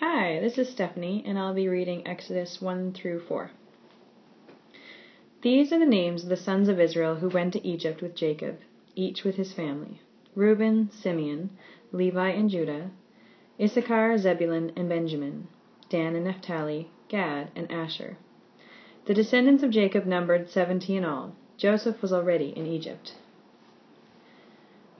Hi, this is Stephanie, and I'll be reading Exodus 1 through 4. These are the names of the sons of Israel who went to Egypt with Jacob, each with his family Reuben, Simeon, Levi, and Judah, Issachar, Zebulun, and Benjamin, Dan and Naphtali, Gad, and Asher. The descendants of Jacob numbered seventy in all. Joseph was already in Egypt.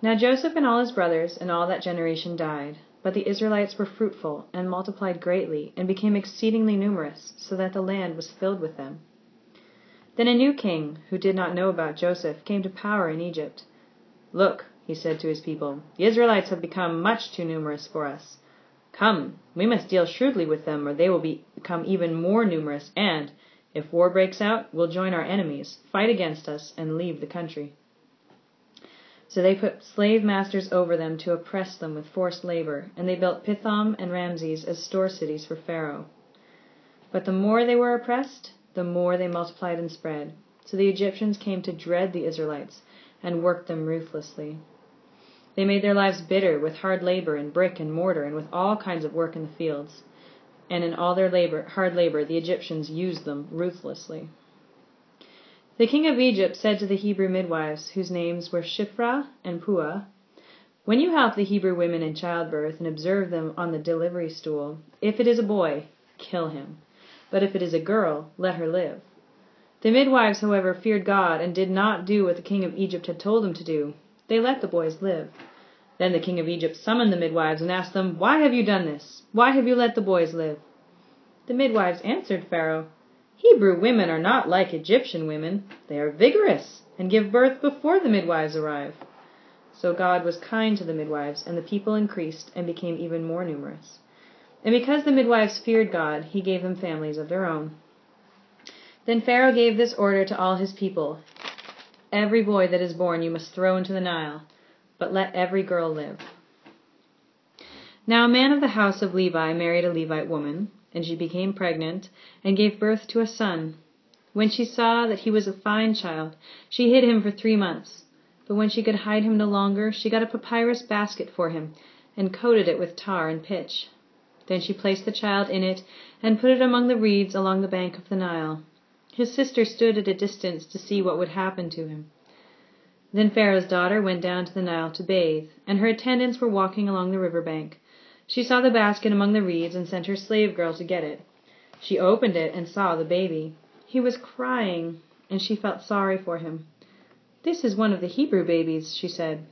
Now Joseph and all his brothers and all that generation died. But the Israelites were fruitful, and multiplied greatly, and became exceedingly numerous, so that the land was filled with them. Then a new king, who did not know about Joseph, came to power in Egypt. Look, he said to his people, the Israelites have become much too numerous for us. Come, we must deal shrewdly with them, or they will become even more numerous, and, if war breaks out, will join our enemies, fight against us, and leave the country. So they put slave masters over them to oppress them with forced labor, and they built Pithom and Ramses as store cities for Pharaoh. But the more they were oppressed, the more they multiplied and spread. So the Egyptians came to dread the Israelites and worked them ruthlessly. They made their lives bitter with hard labor in brick and mortar and with all kinds of work in the fields. And in all their labor, hard labor, the Egyptians used them ruthlessly. The king of Egypt said to the Hebrew midwives, whose names were Shiphrah and Puah, When you help the Hebrew women in childbirth and observe them on the delivery stool, if it is a boy, kill him. But if it is a girl, let her live. The midwives, however, feared God and did not do what the king of Egypt had told them to do. They let the boys live. Then the king of Egypt summoned the midwives and asked them, Why have you done this? Why have you let the boys live? The midwives answered Pharaoh, Hebrew women are not like Egyptian women. They are vigorous and give birth before the midwives arrive. So God was kind to the midwives, and the people increased and became even more numerous. And because the midwives feared God, he gave them families of their own. Then Pharaoh gave this order to all his people Every boy that is born you must throw into the Nile, but let every girl live. Now a man of the house of Levi married a Levite woman and she became pregnant, and gave birth to a son. When she saw that he was a fine child, she hid him for three months. But when she could hide him no longer, she got a papyrus basket for him, and coated it with tar and pitch. Then she placed the child in it, and put it among the reeds along the bank of the Nile. His sister stood at a distance to see what would happen to him. Then Pharaoh's daughter went down to the Nile to bathe, and her attendants were walking along the river bank. She saw the basket among the reeds and sent her slave girl to get it. She opened it and saw the baby. He was crying, and she felt sorry for him. This is one of the Hebrew babies, she said.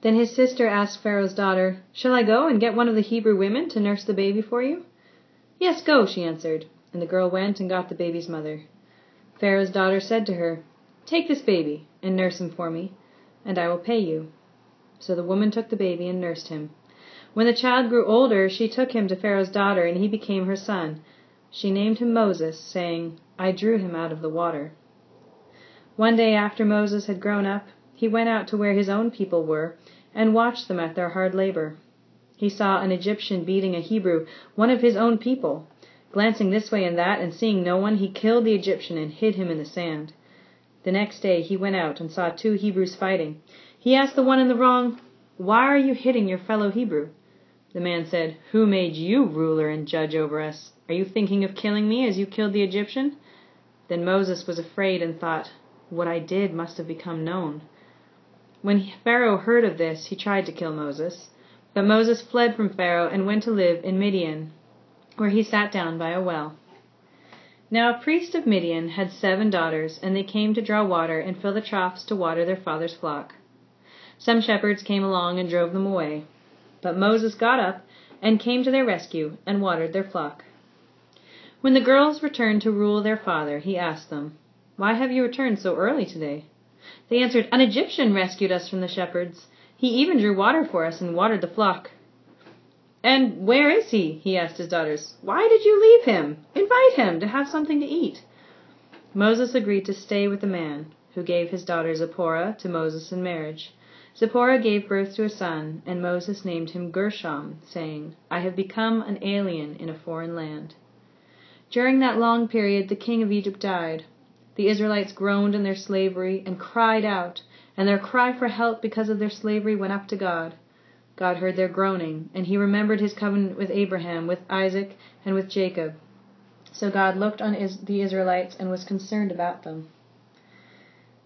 Then his sister asked Pharaoh's daughter, Shall I go and get one of the Hebrew women to nurse the baby for you? Yes, go, she answered, and the girl went and got the baby's mother. Pharaoh's daughter said to her, Take this baby and nurse him for me, and I will pay you. So the woman took the baby and nursed him. When the child grew older, she took him to Pharaoh's daughter, and he became her son. She named him Moses, saying, I drew him out of the water. One day after Moses had grown up, he went out to where his own people were, and watched them at their hard labor. He saw an Egyptian beating a Hebrew, one of his own people. Glancing this way and that, and seeing no one, he killed the Egyptian and hid him in the sand. The next day he went out and saw two Hebrews fighting. He asked the one in the wrong, Why are you hitting your fellow Hebrew? The man said, Who made you ruler and judge over us? Are you thinking of killing me as you killed the Egyptian? Then Moses was afraid and thought, What I did must have become known. When Pharaoh heard of this, he tried to kill Moses. But Moses fled from Pharaoh and went to live in Midian, where he sat down by a well. Now a priest of Midian had seven daughters, and they came to draw water and fill the troughs to water their father's flock. Some shepherds came along and drove them away. But Moses got up and came to their rescue and watered their flock. When the girls returned to Reuel their father, he asked them, Why have you returned so early today? They answered, An Egyptian rescued us from the shepherds. He even drew water for us and watered the flock. And where is he? he asked his daughters. Why did you leave him? Invite him to have something to eat. Moses agreed to stay with the man, who gave his daughter Zipporah to Moses in marriage. Zipporah gave birth to a son, and Moses named him Gershom, saying, I have become an alien in a foreign land. During that long period, the king of Egypt died. The Israelites groaned in their slavery and cried out, and their cry for help because of their slavery went up to God. God heard their groaning, and he remembered his covenant with Abraham, with Isaac, and with Jacob. So God looked on the Israelites and was concerned about them.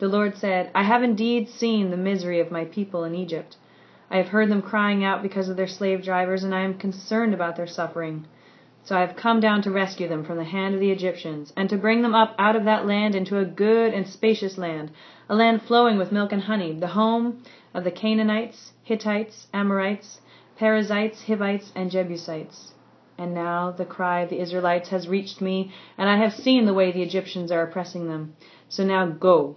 The Lord said, I have indeed seen the misery of my people in Egypt. I have heard them crying out because of their slave drivers, and I am concerned about their suffering. So I have come down to rescue them from the hand of the Egyptians, and to bring them up out of that land into a good and spacious land, a land flowing with milk and honey, the home of the Canaanites, Hittites, Amorites, Perizzites, Hivites, and Jebusites. And now the cry of the Israelites has reached me, and I have seen the way the Egyptians are oppressing them. So now go.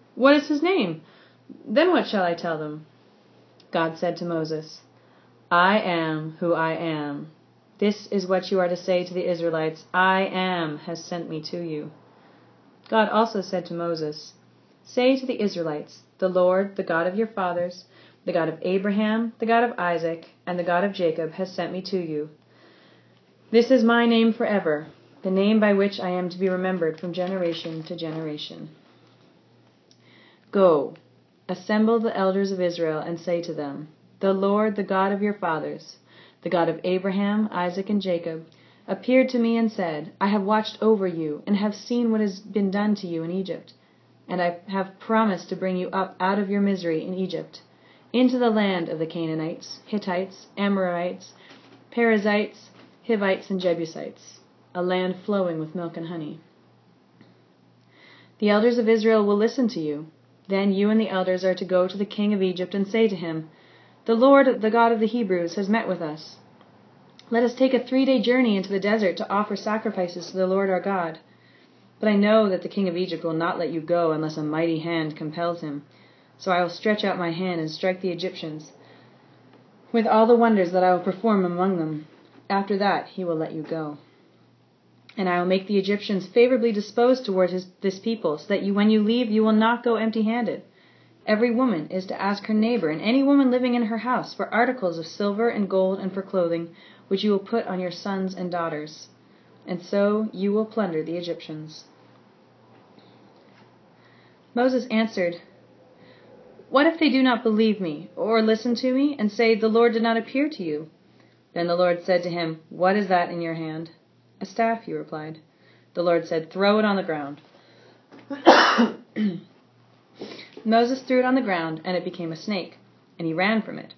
What is his name? Then what shall I tell them? God said to Moses, I am who I am. This is what you are to say to the Israelites I am has sent me to you. God also said to Moses, Say to the Israelites, The Lord, the God of your fathers, the God of Abraham, the God of Isaac, and the God of Jacob has sent me to you. This is my name forever, the name by which I am to be remembered from generation to generation. Go, assemble the elders of Israel, and say to them, The Lord, the God of your fathers, the God of Abraham, Isaac, and Jacob, appeared to me and said, I have watched over you, and have seen what has been done to you in Egypt. And I have promised to bring you up out of your misery in Egypt, into the land of the Canaanites, Hittites, Amorites, Perizzites, Hivites, and Jebusites, a land flowing with milk and honey. The elders of Israel will listen to you. Then you and the elders are to go to the king of Egypt and say to him, the Lord, the God of the Hebrews, has met with us. Let us take a three day journey into the desert to offer sacrifices to the Lord our God. But I know that the king of Egypt will not let you go unless a mighty hand compels him. So I will stretch out my hand and strike the Egyptians with all the wonders that I will perform among them. After that he will let you go. And I will make the Egyptians favorably disposed toward his, this people, so that you, when you leave, you will not go empty handed. Every woman is to ask her neighbor and any woman living in her house for articles of silver and gold and for clothing, which you will put on your sons and daughters. And so you will plunder the Egyptians. Moses answered, What if they do not believe me, or listen to me, and say, The Lord did not appear to you? Then the Lord said to him, What is that in your hand? A staff, he replied. The Lord said, Throw it on the ground. Moses threw it on the ground, and it became a snake, and he ran from it.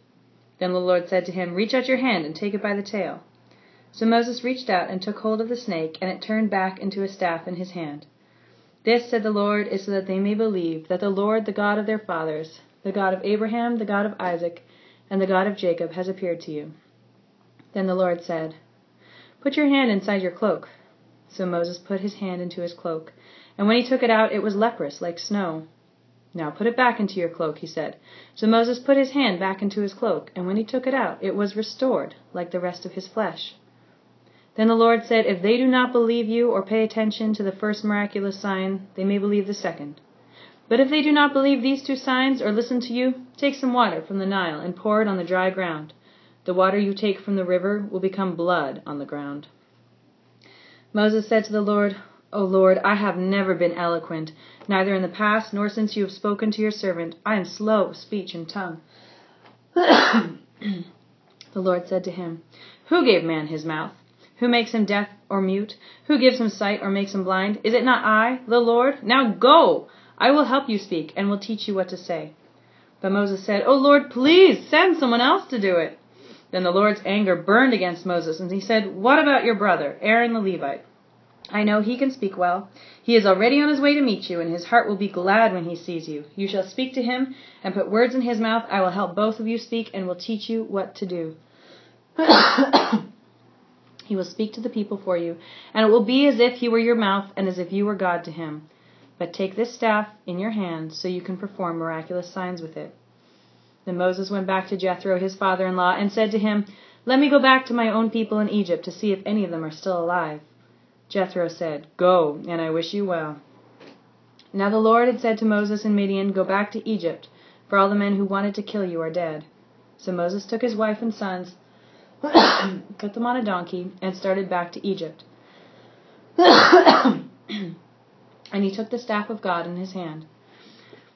Then the Lord said to him, Reach out your hand and take it by the tail. So Moses reached out and took hold of the snake, and it turned back into a staff in his hand. This, said the Lord, is so that they may believe that the Lord, the God of their fathers, the God of Abraham, the God of Isaac, and the God of Jacob, has appeared to you. Then the Lord said, Put your hand inside your cloak. So Moses put his hand into his cloak, and when he took it out, it was leprous, like snow. Now put it back into your cloak, he said. So Moses put his hand back into his cloak, and when he took it out, it was restored, like the rest of his flesh. Then the Lord said, If they do not believe you or pay attention to the first miraculous sign, they may believe the second. But if they do not believe these two signs or listen to you, take some water from the Nile and pour it on the dry ground. The water you take from the river will become blood on the ground. Moses said to the Lord, O Lord, I have never been eloquent, neither in the past nor since you have spoken to your servant. I am slow of speech and tongue. the Lord said to him, Who gave man his mouth? Who makes him deaf or mute? Who gives him sight or makes him blind? Is it not I, the Lord? Now go! I will help you speak and will teach you what to say. But Moses said, O Lord, please send someone else to do it. Then the Lord's anger burned against Moses, and he said, What about your brother, Aaron the Levite? I know he can speak well. He is already on his way to meet you, and his heart will be glad when he sees you. You shall speak to him and put words in his mouth. I will help both of you speak and will teach you what to do. he will speak to the people for you, and it will be as if he were your mouth and as if you were God to him. But take this staff in your hand so you can perform miraculous signs with it. Then Moses went back to Jethro, his father in law, and said to him, Let me go back to my own people in Egypt to see if any of them are still alive. Jethro said, Go, and I wish you well. Now the Lord had said to Moses and Midian, Go back to Egypt, for all the men who wanted to kill you are dead. So Moses took his wife and sons, put them on a donkey, and started back to Egypt. and he took the staff of God in his hand.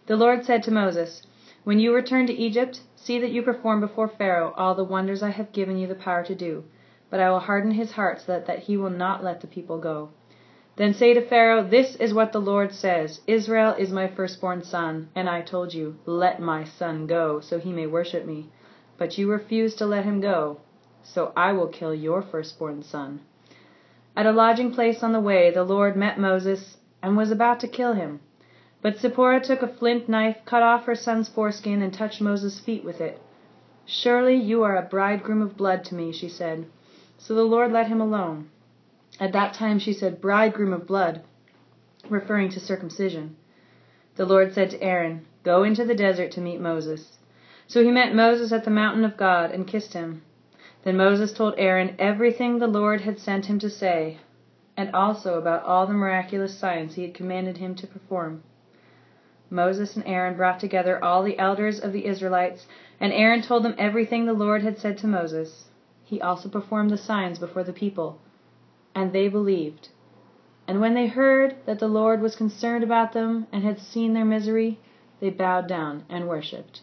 The Lord said to Moses, When you return to Egypt, see that you perform before Pharaoh all the wonders I have given you the power to do but I will harden his heart so that, he will not let the people go. Then say to Pharaoh, This is what the Lord says Israel is my firstborn son, and I told you, Let my son go, so he may worship me. But you refused to let him go, so I will kill your firstborn son. At a lodging place on the way, the Lord met Moses and was about to kill him. But Zipporah took a flint knife, cut off her son's foreskin, and touched Moses' feet with it. Surely you are a bridegroom of blood to me, she said. So the Lord let him alone. At that time she said, Bridegroom of blood, referring to circumcision. The Lord said to Aaron, Go into the desert to meet Moses. So he met Moses at the mountain of God and kissed him. Then Moses told Aaron everything the Lord had sent him to say, and also about all the miraculous signs he had commanded him to perform. Moses and Aaron brought together all the elders of the Israelites, and Aaron told them everything the Lord had said to Moses. He also performed the signs before the people, and they believed. And when they heard that the Lord was concerned about them and had seen their misery, they bowed down and worshipped.